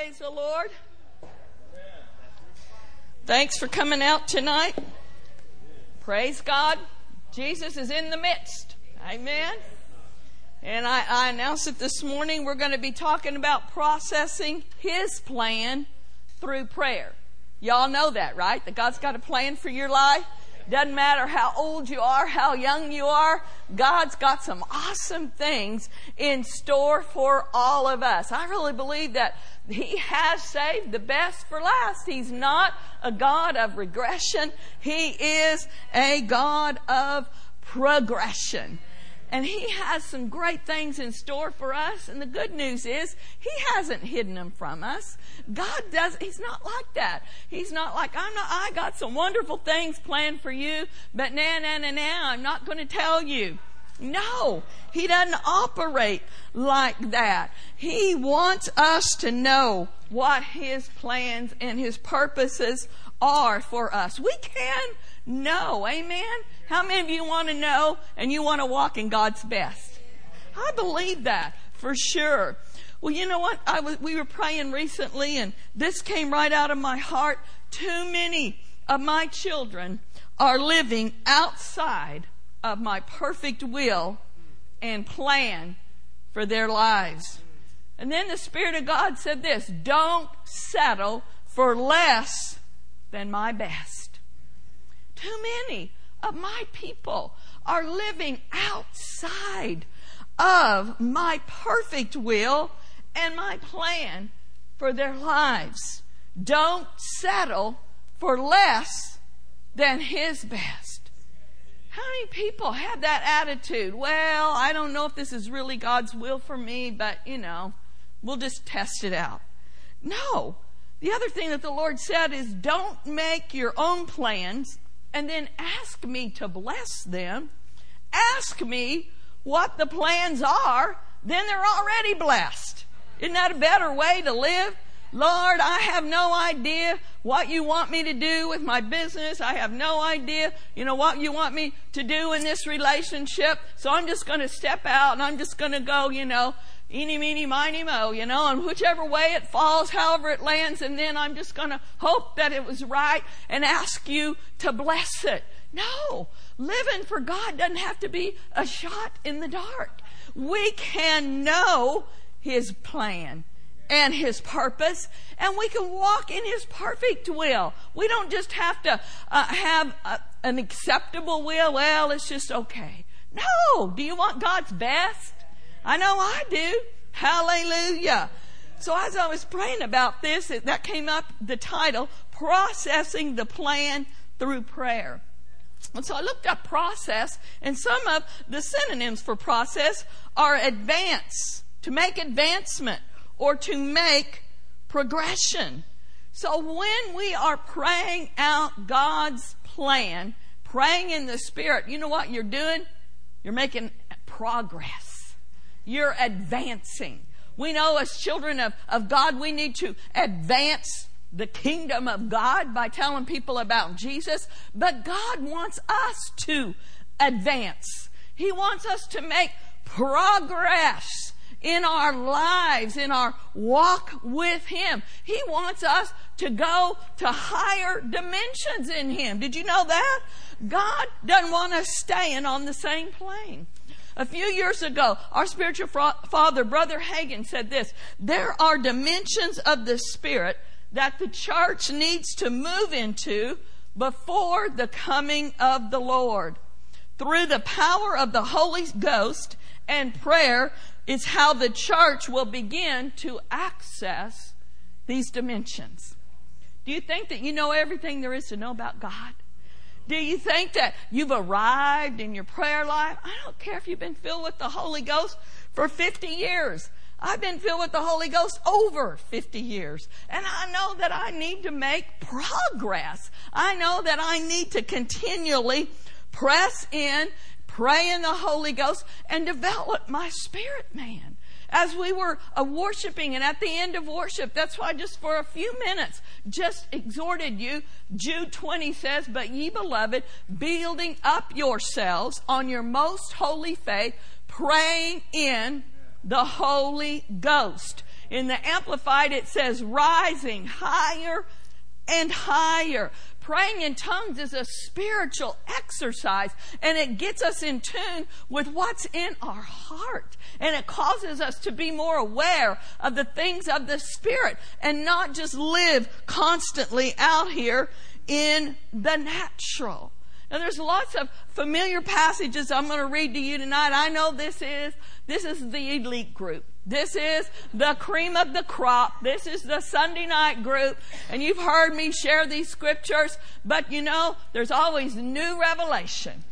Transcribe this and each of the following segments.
Praise the Lord. Thanks for coming out tonight. Praise God. Jesus is in the midst. Amen. And I, I announced it this morning. We're going to be talking about processing His plan through prayer. Y'all know that, right? That God's got a plan for your life. Doesn't matter how old you are, how young you are, God's got some awesome things in store for all of us. I really believe that He has saved the best for last. He's not a God of regression. He is a God of progression. And He has some great things in store for us. And the good news is, He hasn't hidden them from us. God does, He's not like that. He's not like, I'm not, I got some wonderful things planned for you, but now, now, now, now, I'm not going to tell you. No, He doesn't operate like that. He wants us to know what His plans and His purposes are for us. We can know. Amen? How many of you want to know and you want to walk in God's best? I believe that for sure. Well, you know what? I was, we were praying recently and this came right out of my heart. Too many of my children are living outside of my perfect will and plan for their lives. And then the Spirit of God said this, don't settle for less than my best. Too many of my people are living outside of my perfect will and my plan for their lives. Don't settle for less than His best. How many people have that attitude? Well, I don't know if this is really God's will for me, but you know, we'll just test it out. No. The other thing that the Lord said is don't make your own plans and then ask me to bless them. Ask me what the plans are, then they're already blessed. Isn't that a better way to live? Lord, I have no idea what you want me to do with my business. I have no idea, you know, what you want me to do in this relationship. So I'm just going to step out and I'm just going to go, you know, eeny, meeny, miny, mo, you know, and whichever way it falls, however it lands, and then I'm just going to hope that it was right and ask you to bless it. No, living for God doesn't have to be a shot in the dark. We can know His plan and His purpose, and we can walk in His perfect will. We don't just have to uh, have a, an acceptable will. Well, it's just okay. No, do you want God's best? I know I do. Hallelujah. So as I was praying about this, it, that came up the title, Processing the Plan Through Prayer. And so I looked up process, and some of the synonyms for process are advance, to make advancement, or to make progression. So when we are praying out God's plan, praying in the Spirit, you know what you're doing? You're making progress you're advancing. We know as children of, of God, we need to advance the kingdom of God by telling people about Jesus, but God wants us to advance. He wants us to make progress in our lives, in our walk with Him. He wants us to go to higher dimensions in Him. Did you know that? God doesn't want us staying on the same plane. A few years ago, our spiritual father, Brother Hagin, said this There are dimensions of the Spirit that the church needs to move into before the coming of the Lord. Through the power of the Holy Ghost and prayer is how the church will begin to access these dimensions. Do you think that you know everything there is to know about God? Do you think that you've arrived in your prayer life? I don't care if you've been filled with the Holy Ghost for 50 years. I've been filled with the Holy Ghost over 50 years. And I know that I need to make progress. I know that I need to continually press in, pray in the Holy Ghost, and develop my spirit man as we were uh, worshiping and at the end of worship. That's why just for a few minutes, just exhorted you. Jude 20 says, But ye beloved, building up yourselves on your most holy faith, praying in the Holy Ghost. In the Amplified, it says rising higher and higher. Praying in tongues is a spiritual exercise and it gets us in tune with what's in our heart. And it causes us to be more aware of the things of the Spirit and not just live constantly out here in the natural. Now there's lots of familiar passages I'm going to read to you tonight. I know this is, this is the elite group. This is the cream of the crop. This is the Sunday night group. And you've heard me share these scriptures, but you know, there's always new revelation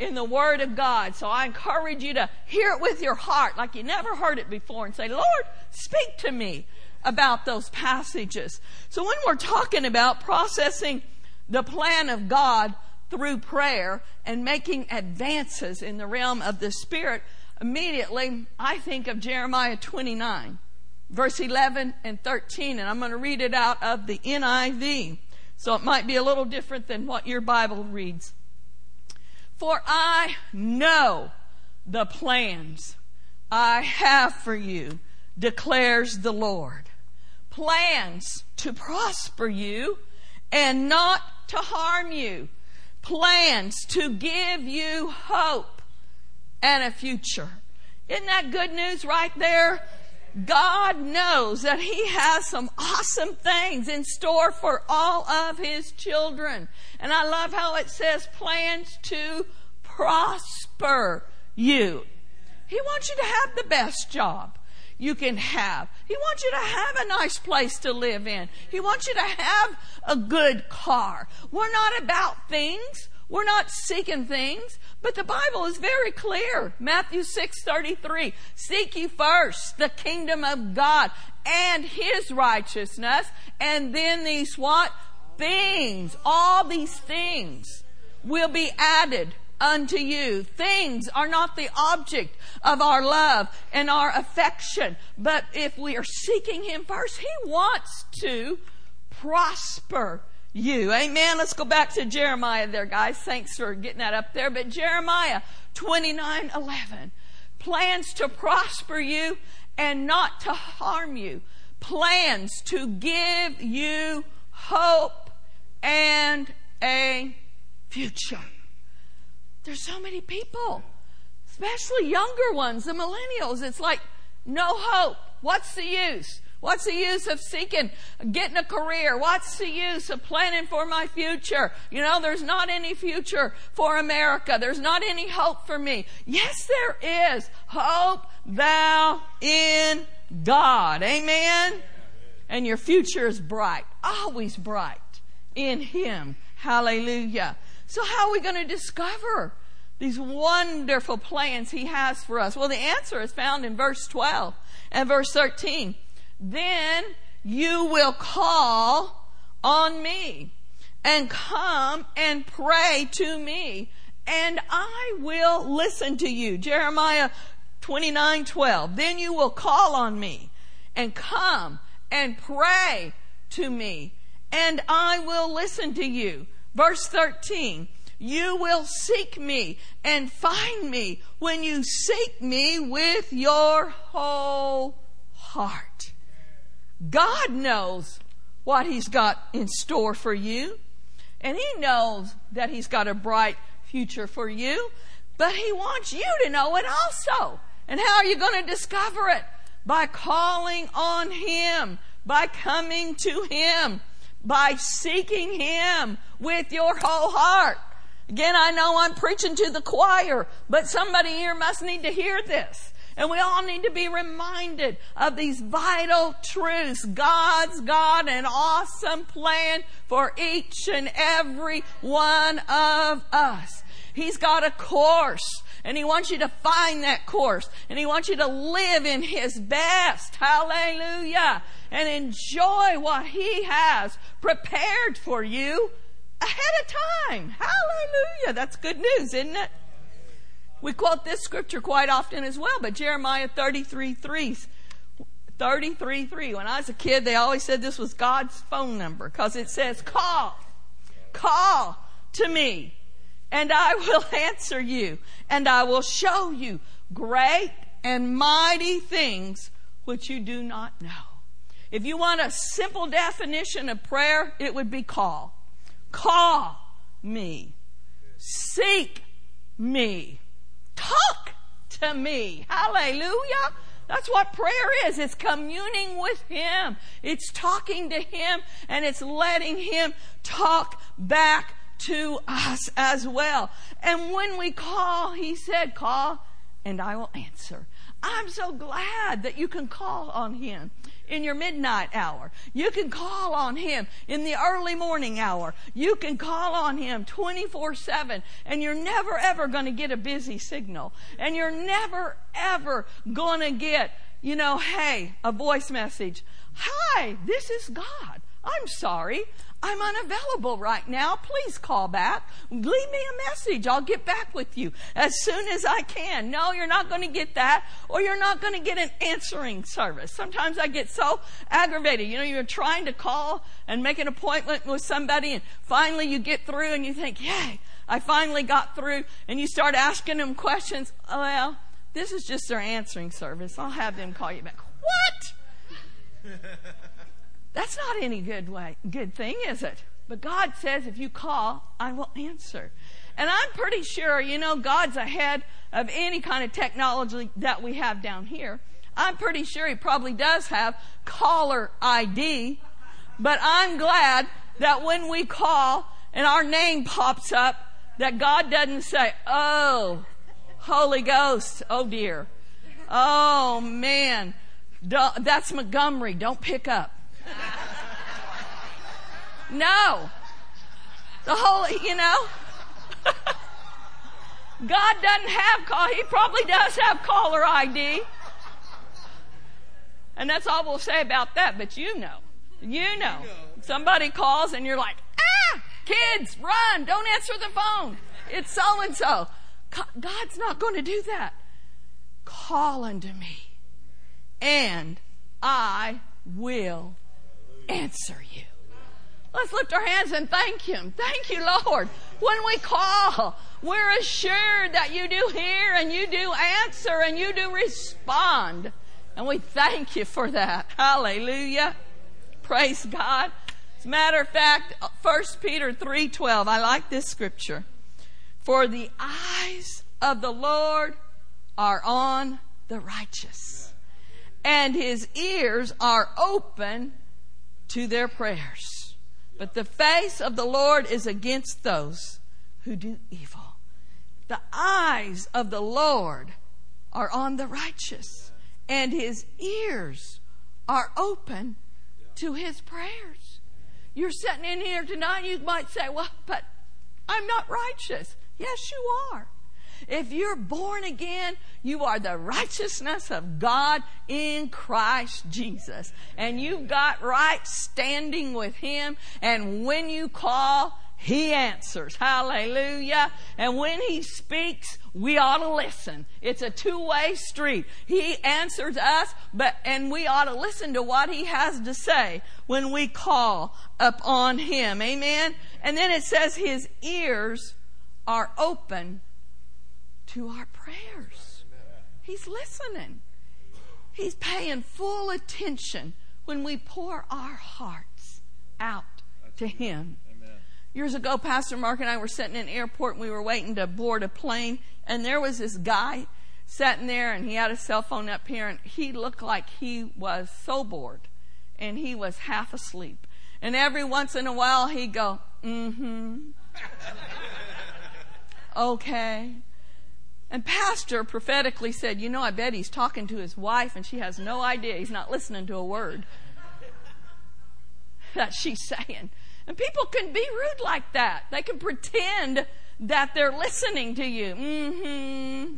in the Word of God. So I encourage you to hear it with your heart like you never heard it before and say, Lord, speak to me about those passages. So when we're talking about processing the plan of God through prayer and making advances in the realm of the Spirit, immediately I think of Jeremiah 29, verse 11 and 13, and I'm going to read it out of the NIV. So it might be a little different than what your Bible reads. For I know the plans I have for you, declares the Lord. Plans to prosper you and not to harm you. Plans to give you hope and a future. Isn't that good news right there? God knows that He has some awesome things in store for all of His children. And I love how it says plans to prosper you. He wants you to have the best job you can have. He wants you to have a nice place to live in. He wants you to have a good car. We're not about things. We're not seeking things, but the Bible is very clear. Matthew 6:33. Seek ye first the kingdom of God and his righteousness, and then these what? Things, all these things will be added unto you. Things are not the object of our love and our affection, but if we are seeking him first, he wants to prosper you. Amen. Let's go back to Jeremiah there, guys. Thanks for getting that up there. But Jeremiah 29 11 plans to prosper you and not to harm you, plans to give you hope and a future. There's so many people, especially younger ones, the millennials. It's like, no hope. What's the use? What's the use of seeking, getting a career? What's the use of planning for my future? You know, there's not any future for America. There's not any hope for me. Yes, there is. Hope thou in God. Amen? And your future is bright, always bright in Him. Hallelujah. So how are we going to discover these wonderful plans He has for us? Well, the answer is found in verse 12 and verse 13. Then you will call on me and come and pray to me and I will listen to you. Jeremiah 29, 12. Then you will call on me and come and pray to me and I will listen to you. Verse 13. You will seek me and find me when you seek me with your whole heart. God knows what He's got in store for you. And He knows that He's got a bright future for you. But He wants you to know it also. And how are you going to discover it? By calling on Him, by coming to Him, by seeking Him with your whole heart. Again, I know I'm preaching to the choir, but somebody here must need to hear this. And we all need to be reminded of these vital truths. God's got an awesome plan for each and every one of us. He's got a course and he wants you to find that course and he wants you to live in his best. Hallelujah. And enjoy what he has prepared for you ahead of time. Hallelujah. That's good news, isn't it? We quote this scripture quite often as well, but Jeremiah 33 3. 33 3. When I was a kid, they always said this was God's phone number because it says, Call, call to me, and I will answer you, and I will show you great and mighty things which you do not know. If you want a simple definition of prayer, it would be call. Call me. Seek me. Talk to me. Hallelujah. That's what prayer is. It's communing with Him. It's talking to Him and it's letting Him talk back to us as well. And when we call, He said, call and I will answer. I'm so glad that you can call on Him in your midnight hour. You can call on Him in the early morning hour. You can call on Him 24 7 and you're never ever going to get a busy signal. And you're never ever going to get, you know, hey, a voice message. Hi, this is God. I'm sorry. I'm unavailable right now. Please call back. Leave me a message. I'll get back with you as soon as I can. No, you're not going to get that, or you're not going to get an answering service. Sometimes I get so aggravated. You know, you're trying to call and make an appointment with somebody, and finally you get through and you think, yay, I finally got through, and you start asking them questions. Oh, well, this is just their answering service. I'll have them call you back. What? That's not any good way, good thing, is it? But God says, if you call, I will answer. And I'm pretty sure, you know, God's ahead of any kind of technology that we have down here. I'm pretty sure He probably does have caller ID. But I'm glad that when we call and our name pops up, that God doesn't say, oh, Holy Ghost, oh dear. Oh man, that's Montgomery, don't pick up. No. The whole, you know. God doesn't have call. He probably does have caller ID. And that's all we'll say about that. But you know, you know, somebody calls and you're like, ah, kids, run! Don't answer the phone. It's so and so. God's not going to do that. Call unto me, and I will answer you. Let's lift our hands and thank Him. Thank you, Lord. When we call, we're assured that you do hear and you do answer and you do respond. And we thank you for that. Hallelujah. Praise God. As a matter of fact, 1 Peter 3:12, I like this scripture. For the eyes of the Lord are on the righteous, and his ears are open to their prayers. But the face of the Lord is against those who do evil. The eyes of the Lord are on the righteous, and his ears are open to his prayers. You're sitting in here tonight, you might say, Well, but I'm not righteous. Yes, you are. If you're born again, you are the righteousness of God in Christ Jesus. And you've got right standing with Him. And when you call, He answers. Hallelujah. And when He speaks, we ought to listen. It's a two-way street. He answers us, but, and we ought to listen to what He has to say when we call upon Him. Amen. And then it says His ears are open to our prayers. He's listening. He's paying full attention when we pour our hearts out to Him. Years ago, Pastor Mark and I were sitting in an airport and we were waiting to board a plane, and there was this guy sitting there and he had a cell phone up here and he looked like he was so bored and he was half asleep. And every once in a while he'd go, mm hmm. okay. And Pastor prophetically said, You know, I bet he's talking to his wife and she has no idea. He's not listening to a word that she's saying. And people can be rude like that. They can pretend that they're listening to you. Mm hmm.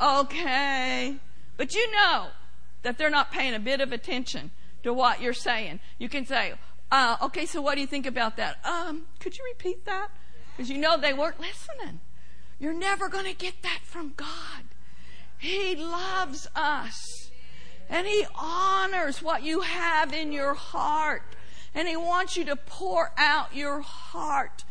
Okay. But you know that they're not paying a bit of attention to what you're saying. You can say, uh, okay, so what do you think about that? Um, could you repeat that? Because you know they weren't listening. You're never going to get that from God. He loves us. And He honors what you have in your heart. And He wants you to pour out your heart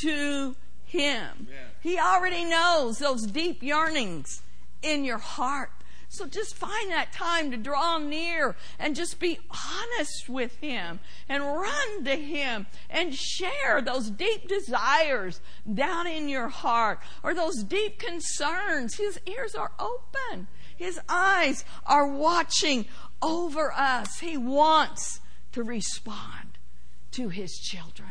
to Him. He already knows those deep yearnings in your heart. So just find that time to draw near and just be honest with Him and run to Him and share those deep desires down in your heart or those deep concerns. His ears are open. His eyes are watching over us. He wants to respond to His children.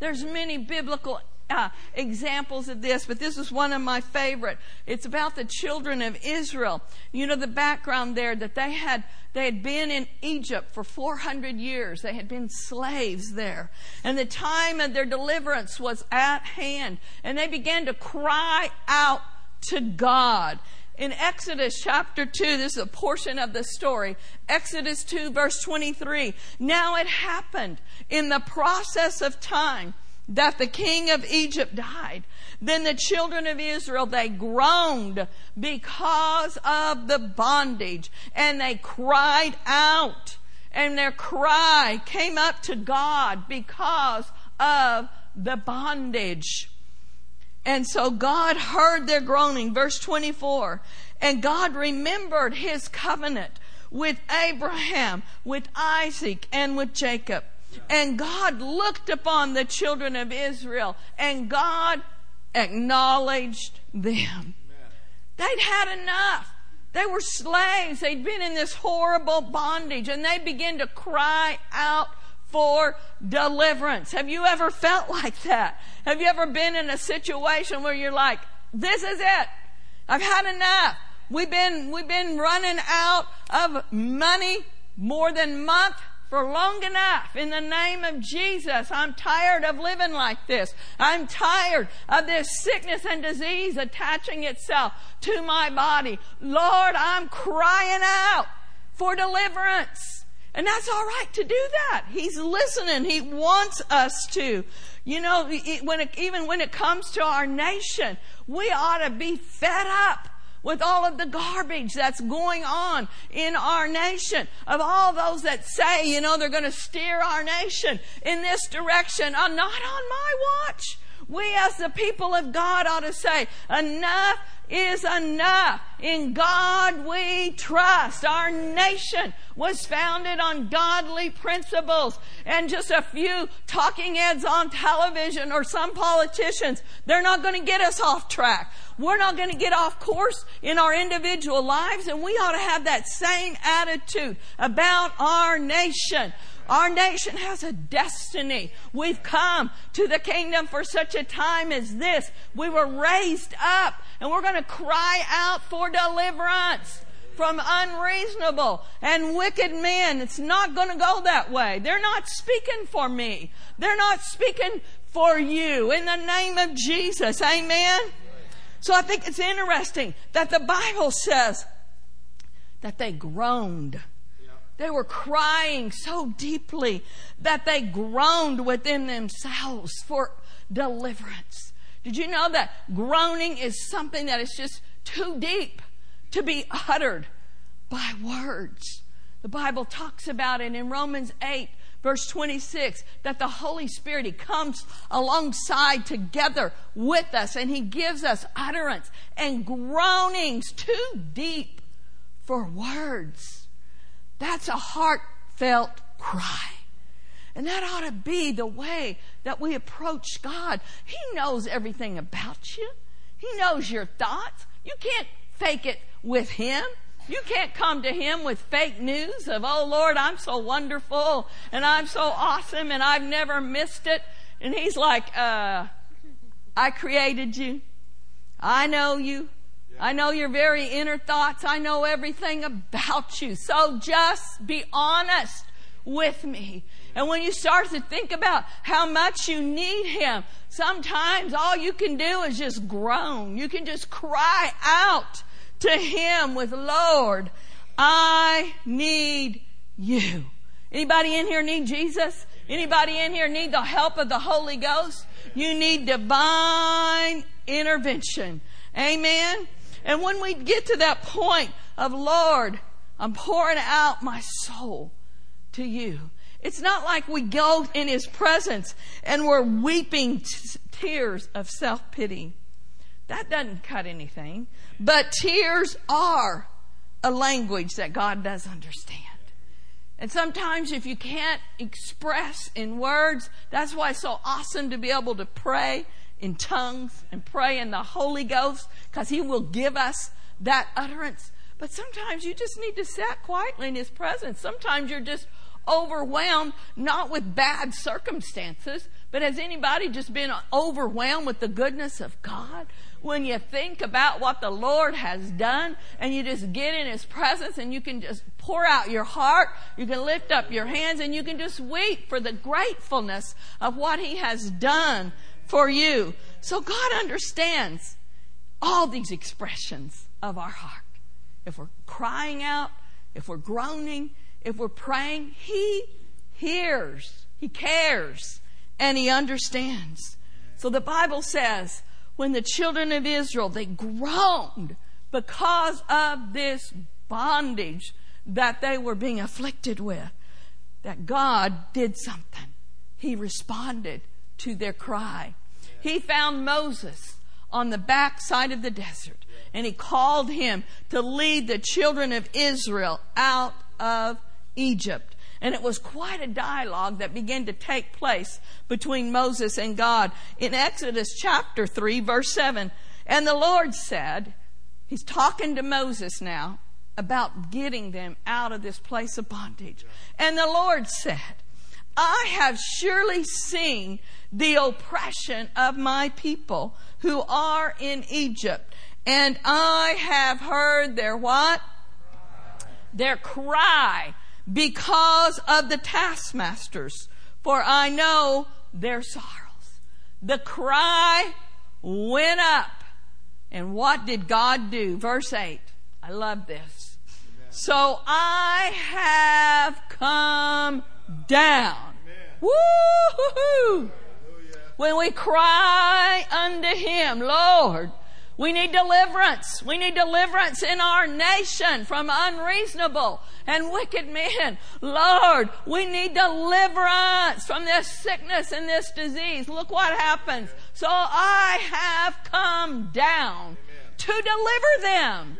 There's many biblical uh, examples of this, but this is one of my favorite. It's about the children of Israel. You know the background there that they had they had been in Egypt for 400 years. They had been slaves there. And the time of their deliverance was at hand. And they began to cry out to God. In Exodus chapter 2, this is a portion of the story. Exodus 2 verse 23. Now it happened in the process of time that the king of Egypt died. Then the children of Israel, they groaned because of the bondage and they cried out and their cry came up to God because of the bondage. And so God heard their groaning. Verse 24. And God remembered his covenant with Abraham, with Isaac, and with Jacob. And God looked upon the children of Israel and God acknowledged them. They'd had enough. They were slaves. They'd been in this horrible bondage and they began to cry out for deliverance. Have you ever felt like that? Have you ever been in a situation where you're like, this is it. I've had enough. We've been, we've been running out of money more than month for long enough in the name of Jesus. I'm tired of living like this. I'm tired of this sickness and disease attaching itself to my body. Lord, I'm crying out for deliverance. And that's all right to do that. He's listening. He wants us to. You know, when it, even when it comes to our nation, we ought to be fed up with all of the garbage that's going on in our nation, of all those that say, you know, they're going to steer our nation in this direction. Uh, not on my watch. We as the people of God ought to say, enough is enough. In God we trust. Our nation was founded on godly principles. And just a few talking heads on television or some politicians, they're not going to get us off track. We're not going to get off course in our individual lives, and we ought to have that same attitude about our nation. Our nation has a destiny. We've come to the kingdom for such a time as this. We were raised up and we're going to cry out for deliverance from unreasonable and wicked men. It's not going to go that way. They're not speaking for me. They're not speaking for you in the name of Jesus. Amen. So I think it's interesting that the Bible says that they groaned they were crying so deeply that they groaned within themselves for deliverance. Did you know that groaning is something that is just too deep to be uttered by words? The Bible talks about it in Romans 8, verse 26, that the Holy Spirit, He comes alongside together with us and He gives us utterance and groanings too deep for words. That's a heartfelt cry. And that ought to be the way that we approach God. He knows everything about you. He knows your thoughts. You can't fake it with Him. You can't come to Him with fake news of, oh Lord, I'm so wonderful and I'm so awesome and I've never missed it. And He's like, uh, I created you. I know you. I know your very inner thoughts. I know everything about you. So just be honest with me. And when you start to think about how much you need Him, sometimes all you can do is just groan. You can just cry out to Him with, Lord, I need you. Anybody in here need Jesus? Anybody in here need the help of the Holy Ghost? You need divine intervention. Amen. And when we get to that point of, Lord, I'm pouring out my soul to you. It's not like we go in His presence and we're weeping t- tears of self pity. That doesn't cut anything. But tears are a language that God does understand. And sometimes if you can't express in words, that's why it's so awesome to be able to pray in tongues and pray in the Holy Ghost because He will give us that utterance. But sometimes you just need to sit quietly in His presence. Sometimes you're just overwhelmed, not with bad circumstances, but has anybody just been overwhelmed with the goodness of God? When you think about what the Lord has done and you just get in His presence and you can just pour out your heart, you can lift up your hands and you can just weep for the gratefulness of what He has done for you. So God understands all these expressions of our heart. If we're crying out, if we're groaning, if we're praying, He hears, He cares, and He understands. So the Bible says, when the children of Israel, they groaned because of this bondage that they were being afflicted with, that God did something. He responded to their cry. He found Moses on the back side of the desert and he called him to lead the children of Israel out of Egypt. And it was quite a dialogue that began to take place between Moses and God. In Exodus chapter 3, verse 7, and the Lord said, He's talking to Moses now about getting them out of this place of bondage. And the Lord said, I have surely seen the oppression of my people who are in Egypt, and I have heard their what? Their cry because of the taskmasters, for I know their sorrows. The cry went up. And what did God do? Verse 8. I love this. So I have come down. Woo-hoo-hoo. When we cry unto Him, Lord, we need deliverance. We need deliverance in our nation from unreasonable and wicked men. Lord, we need deliverance from this sickness and this disease. Look what happens. So I have come down to deliver them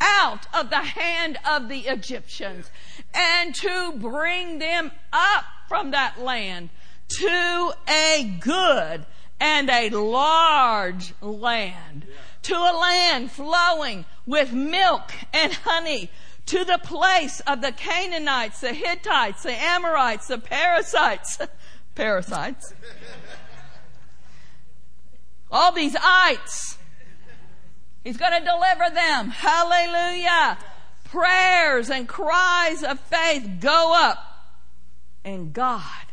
out of the hand of the Egyptians and to bring them up from that land to a good and a large land to a land flowing with milk and honey, to the place of the Canaanites, the Hittites, the Amorites, the parasites, parasites, all these ites. He's going to deliver them. Hallelujah. Prayers and cries of faith go up and God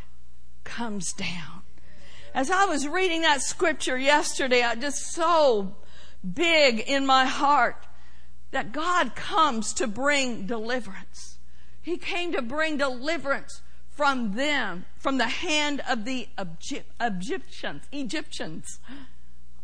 comes down. As I was reading that scripture yesterday, I just so big in my heart that God comes to bring deliverance. He came to bring deliverance from them, from the hand of the Egyptians. Egyptians.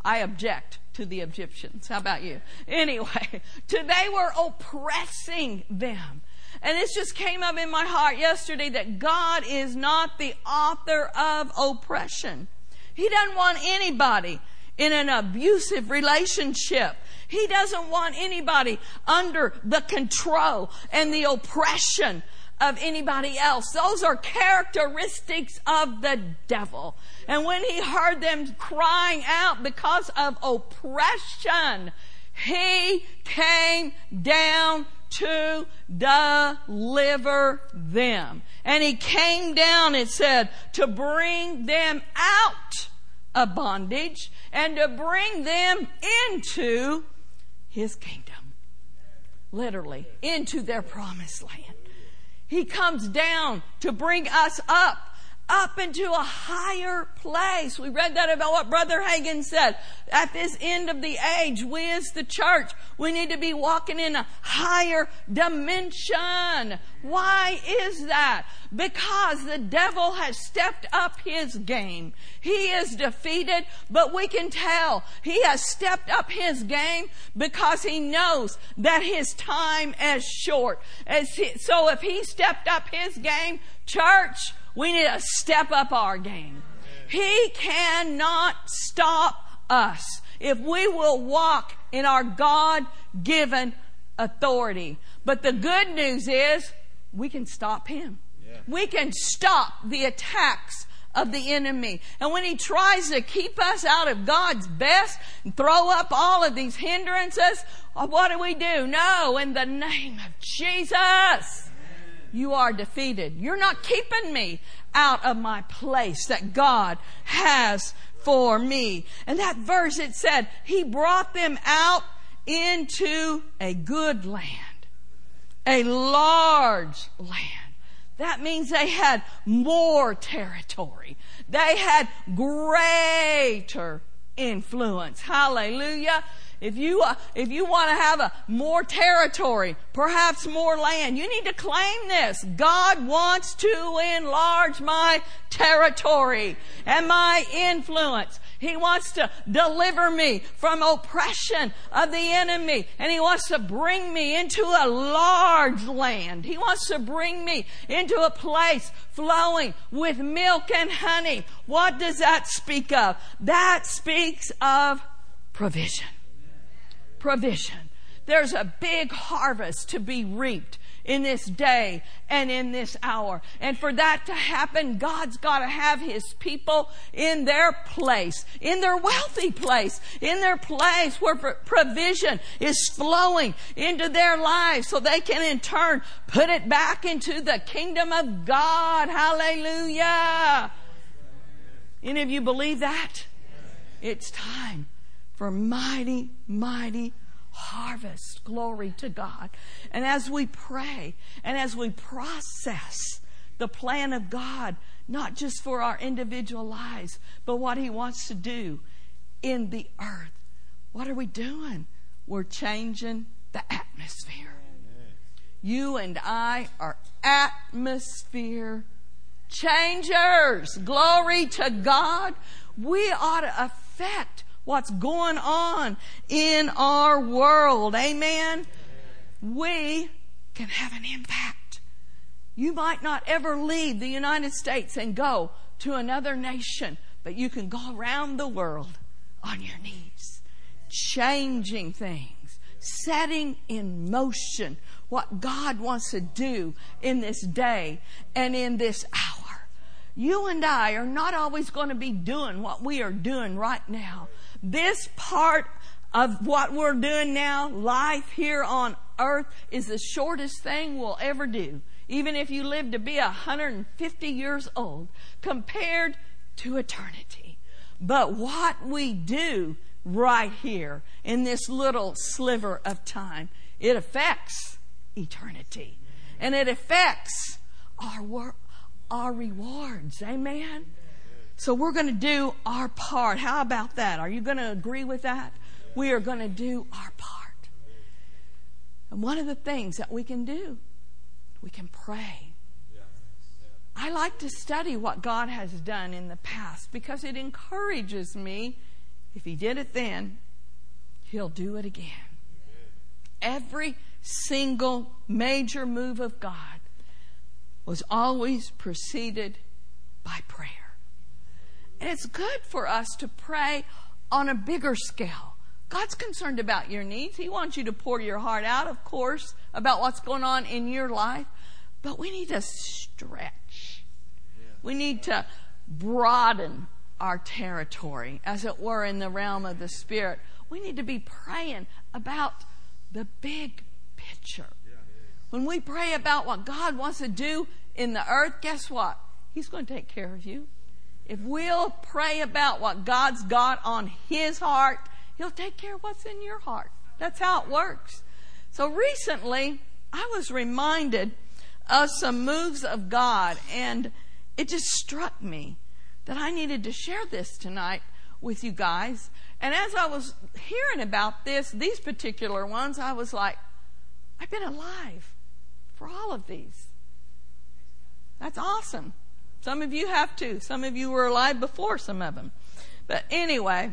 I object to the Egyptians. How about you? Anyway, to they were oppressing them. And this just came up in my heart yesterday that God is not the author of oppression. He doesn't want anybody in an abusive relationship. He doesn't want anybody under the control and the oppression of anybody else. Those are characteristics of the devil. And when he heard them crying out because of oppression, he came down to deliver them. And he came down, it said, to bring them out of bondage and to bring them into his kingdom. Literally, into their promised land. He comes down to bring us up up into a higher place. We read that about what Brother Hagin said. At this end of the age, we as the church, we need to be walking in a higher dimension. Why is that? Because the devil has stepped up his game. He is defeated, but we can tell he has stepped up his game because he knows that his time is short. So if he stepped up his game, church, we need to step up our game. He cannot stop us if we will walk in our God given authority. But the good news is we can stop him. Yeah. We can stop the attacks of the enemy. And when he tries to keep us out of God's best and throw up all of these hindrances, what do we do? No, in the name of Jesus, you are defeated. You're not keeping me out of my place that God has for me. And that verse, it said, He brought them out into a good land, a large land. That means they had more territory. They had greater influence. Hallelujah. If you, uh, if you want to have a more territory, perhaps more land, you need to claim this. God wants to enlarge my territory and my influence. He wants to deliver me from oppression of the enemy. And He wants to bring me into a large land. He wants to bring me into a place flowing with milk and honey. What does that speak of? That speaks of provision. Provision. There's a big harvest to be reaped in this day and in this hour. And for that to happen, God's got to have His people in their place, in their wealthy place, in their place where provision is flowing into their lives so they can in turn put it back into the kingdom of God. Hallelujah. Any of you believe that? It's time for mighty, mighty harvest. Glory to God. And as we pray and as we process the plan of God, not just for our individual lives, but what He wants to do in the earth, what are we doing? We're changing the atmosphere. You and I are atmosphere changers. Glory to God. We ought to affect what's going on in our world. Amen. We can have an impact. You might not ever leave the United States and go to another nation, but you can go around the world on your knees, changing things, setting in motion what God wants to do in this day and in this hour. You and I are not always going to be doing what we are doing right now. This part of what we're doing now, life here on earth, is the shortest thing we'll ever do. Even if you live to be 150 years old, compared to eternity. But what we do right here in this little sliver of time, it affects eternity. And it affects our, our rewards. Amen? So we're going to do our part. How about that? Are you going to agree with that? We are going to do our part. And one of the things that we can do, we can pray. I like to study what God has done in the past because it encourages me. If He did it then, He'll do it again. Every single major move of God was always preceded by prayer. And it's good for us to pray on a bigger scale. God's concerned about your needs. He wants you to pour your heart out, of course, about what's going on in your life. But we need to stretch. We need to broaden our territory, as it were, in the realm of the Spirit. We need to be praying about the big picture. When we pray about what God wants to do in the earth, guess what? He's going to take care of you. If we'll pray about what God's got on His heart, He'll take care of what's in your heart. That's how it works. So recently, I was reminded of some moves of God, and it just struck me that I needed to share this tonight with you guys. And as I was hearing about this, these particular ones, I was like, I've been alive for all of these. That's awesome. Some of you have too. Some of you were alive before some of them. But anyway,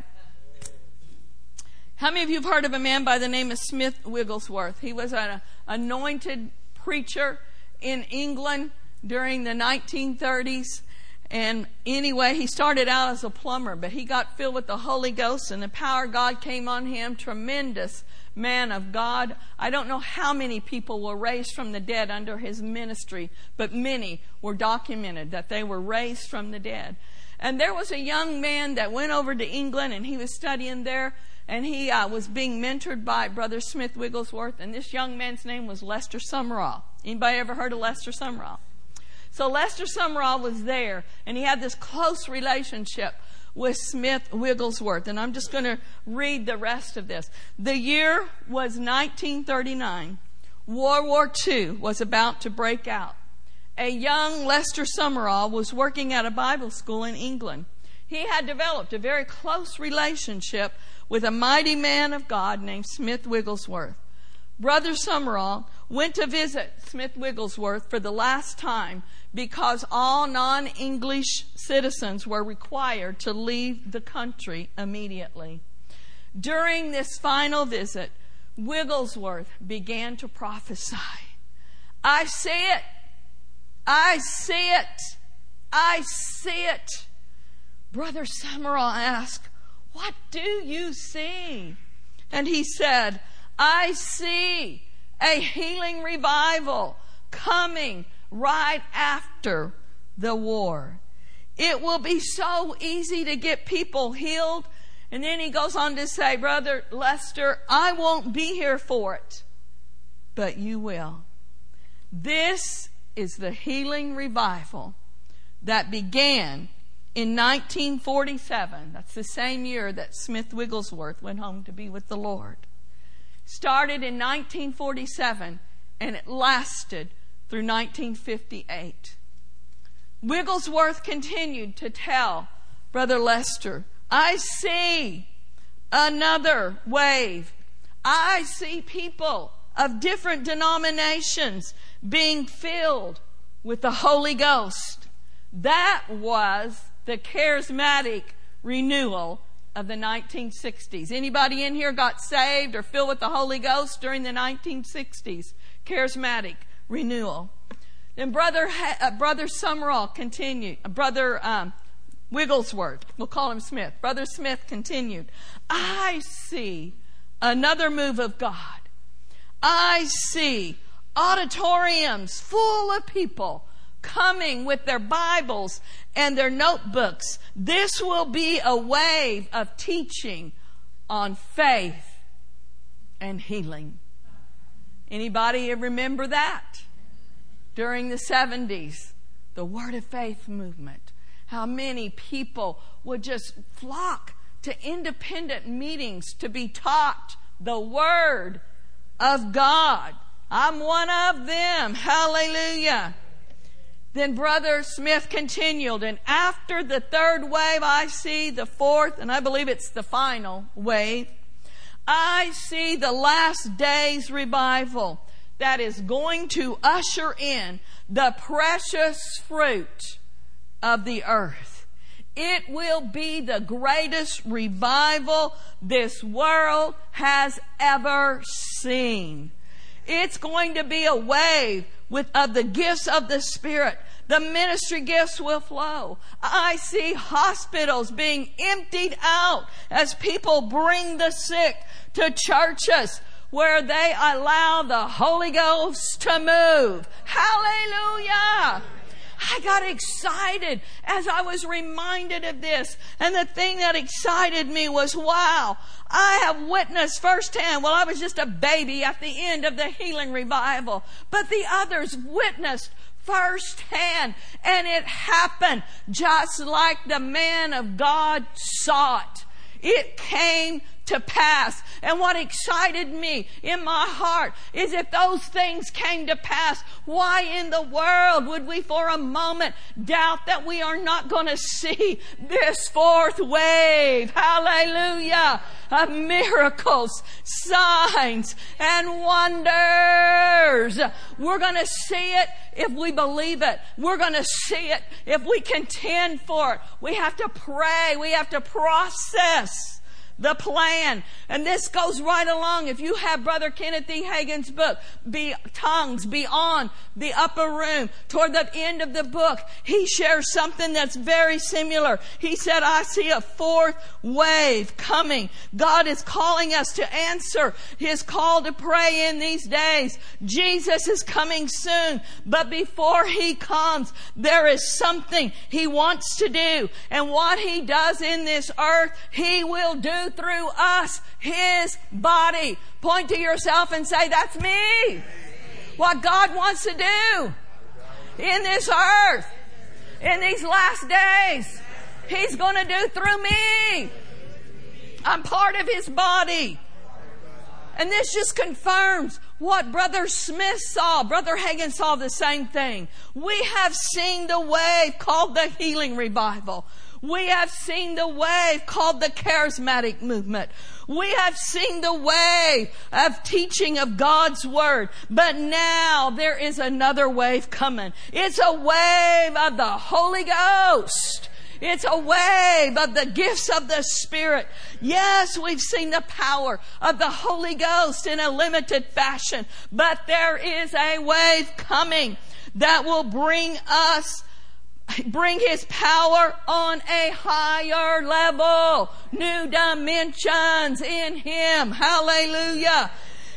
how many of you have heard of a man by the name of Smith Wigglesworth? He was an anointed preacher in England during the 1930s. And anyway, he started out as a plumber, but he got filled with the Holy Ghost and the power of God came on him. Tremendous man of God. I don't know how many people were raised from the dead under his ministry, but many were documented that they were raised from the dead. And there was a young man that went over to England and he was studying there and he uh, was being mentored by Brother Smith Wigglesworth. And this young man's name was Lester Sumrall. Anybody ever heard of Lester Sumrall? So Lester Sumrall was there and he had this close relationship with Smith Wigglesworth. And I'm just going to read the rest of this. The year was 1939. World War II was about to break out a young Lester Sumrall was working at a Bible school in England. He had developed a very close relationship with a mighty man of God named Smith Wigglesworth. Brother Sumrall went to visit Smith Wigglesworth for the last time because all non English citizens were required to leave the country immediately. During this final visit, Wigglesworth began to prophesy. I see it. I see it. I see it. Brother Sumrall asked, What do you see? And he said, I see a healing revival coming right after the war. It will be so easy to get people healed. And then he goes on to say, Brother Lester, I won't be here for it, but you will. This is the healing revival that began in 1947. That's the same year that Smith Wigglesworth went home to be with the Lord. Started in 1947 and it lasted through 1958. Wigglesworth continued to tell Brother Lester, I see another wave. I see people of different denominations being filled with the Holy Ghost. That was the charismatic renewal of the 1960s. Anybody in here got saved or filled with the Holy Ghost during the 1960s? Charismatic renewal. Then brother uh, brother Sumrall continued. Uh, brother um, Wigglesworth, we'll call him Smith. Brother Smith continued. I see another move of God. I see auditoriums full of people coming with their Bibles and their notebooks. This will be a wave of teaching on faith and healing. Anybody remember that? During the 70s, the Word of Faith movement. How many people would just flock to independent meetings to be taught the Word of God. I'm one of them. Hallelujah. Then Brother Smith continued, and after the third wave, I see the fourth, and I believe it's the final wave. I see the last days revival that is going to usher in the precious fruit of the earth. It will be the greatest revival this world has ever seen. It's going to be a wave with, of the gifts of the Spirit. The ministry gifts will flow. I see hospitals being emptied out as people bring the sick to churches where they allow the Holy Ghost to move. Hallelujah! I got excited as I was reminded of this. And the thing that excited me was, wow, I have witnessed firsthand. Well, I was just a baby at the end of the healing revival, but the others witnessed firsthand. And it happened just like the man of God saw it. It came to pass. And what excited me in my heart is if those things came to pass, why in the world would we for a moment doubt that we are not going to see this fourth wave? Hallelujah! Of miracles, signs, and wonders. We're going to see it if we believe it. We're going to see it if we contend for it. We have to pray. We have to process the plan. And this goes right along. If you have Brother Kenneth E. Hagin's book, Be Tongues Beyond the Upper Room, toward the end of the book, he shares something that's very similar. He said, I see a fourth wave coming. God is calling us to answer his call to pray in these days. Jesus is coming soon, but before he comes, there is something he wants to do. And what he does in this earth, he will do through us, his body. Point to yourself and say, that's me. What God wants to do in this earth, in these last days, he's going to do through me. I'm part of his body. And this just confirms what Brother Smith saw. Brother Hagin saw the same thing. We have seen the wave called the healing revival. We have seen the wave called the charismatic movement. We have seen the wave of teaching of God's word. But now there is another wave coming. It's a wave of the Holy Ghost. It's a wave of the gifts of the Spirit. Yes, we've seen the power of the Holy Ghost in a limited fashion, but there is a wave coming that will bring us bring his power on a higher level, new dimensions in him. Hallelujah.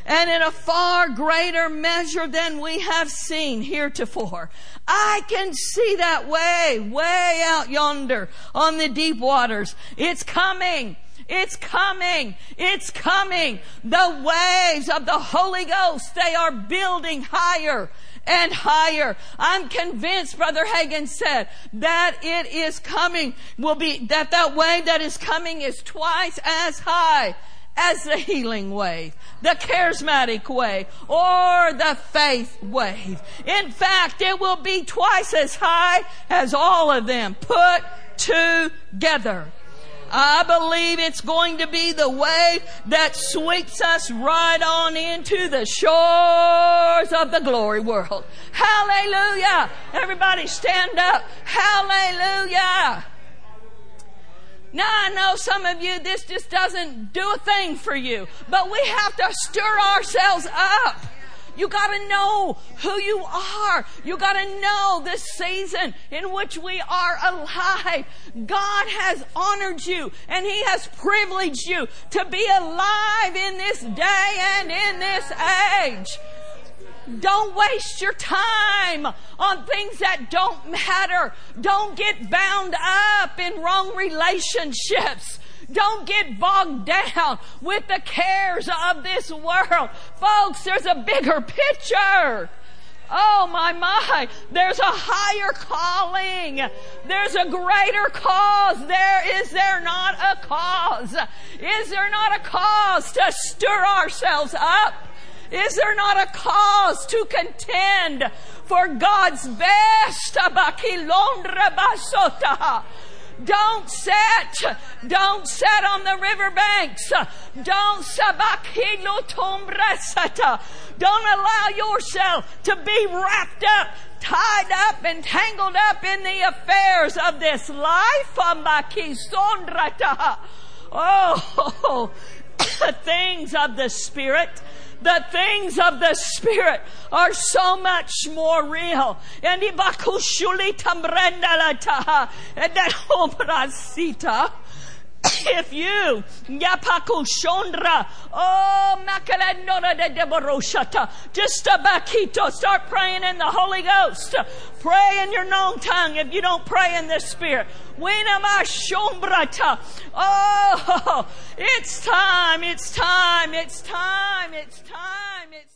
And in a far greater measure than we have seen heretofore. I can see that way, way out yonder on the deep waters. It's coming. It's coming. It's coming. The waves of the Holy Ghost, they are building higher and higher. I'm convinced, Brother Hagin said, that it is coming, will be, that that wave that is coming is twice as high as the healing wave, the charismatic wave, or the faith wave. In fact, it will be twice as high as all of them put together. I believe it's going to be the wave that sweeps us right on into the shores of the glory world. Hallelujah! Everybody stand up. Hallelujah! Now I know some of you, this just doesn't do a thing for you, but we have to stir ourselves up. You gotta know who you are. You gotta know this season in which we are alive. God has honored you and He has privileged you to be alive in this day and in this age. Don't waste your time on things that don't matter. Don't get bound up in wrong relationships. Don't get bogged down with the cares of this world. Folks, there's a bigger picture. Oh my, my. There's a higher calling. There's a greater cause. There is there not a cause? Is there not a cause to stir ourselves up? Is there not a cause to contend for God's best? Don't sit. Don't sit on the riverbanks. Don't Don't allow yourself to be wrapped up, tied up, and tangled up in the affairs of this life. Oh, things of the Spirit the things of the Spirit are so much more real. And if you yapakushondra oh makalanora de deboroshata just a bakito start praying in the Holy Ghost. Pray in your known tongue if you don't pray in the Spirit. Winamashombrata. Oh it's time it's time it's time it's time it's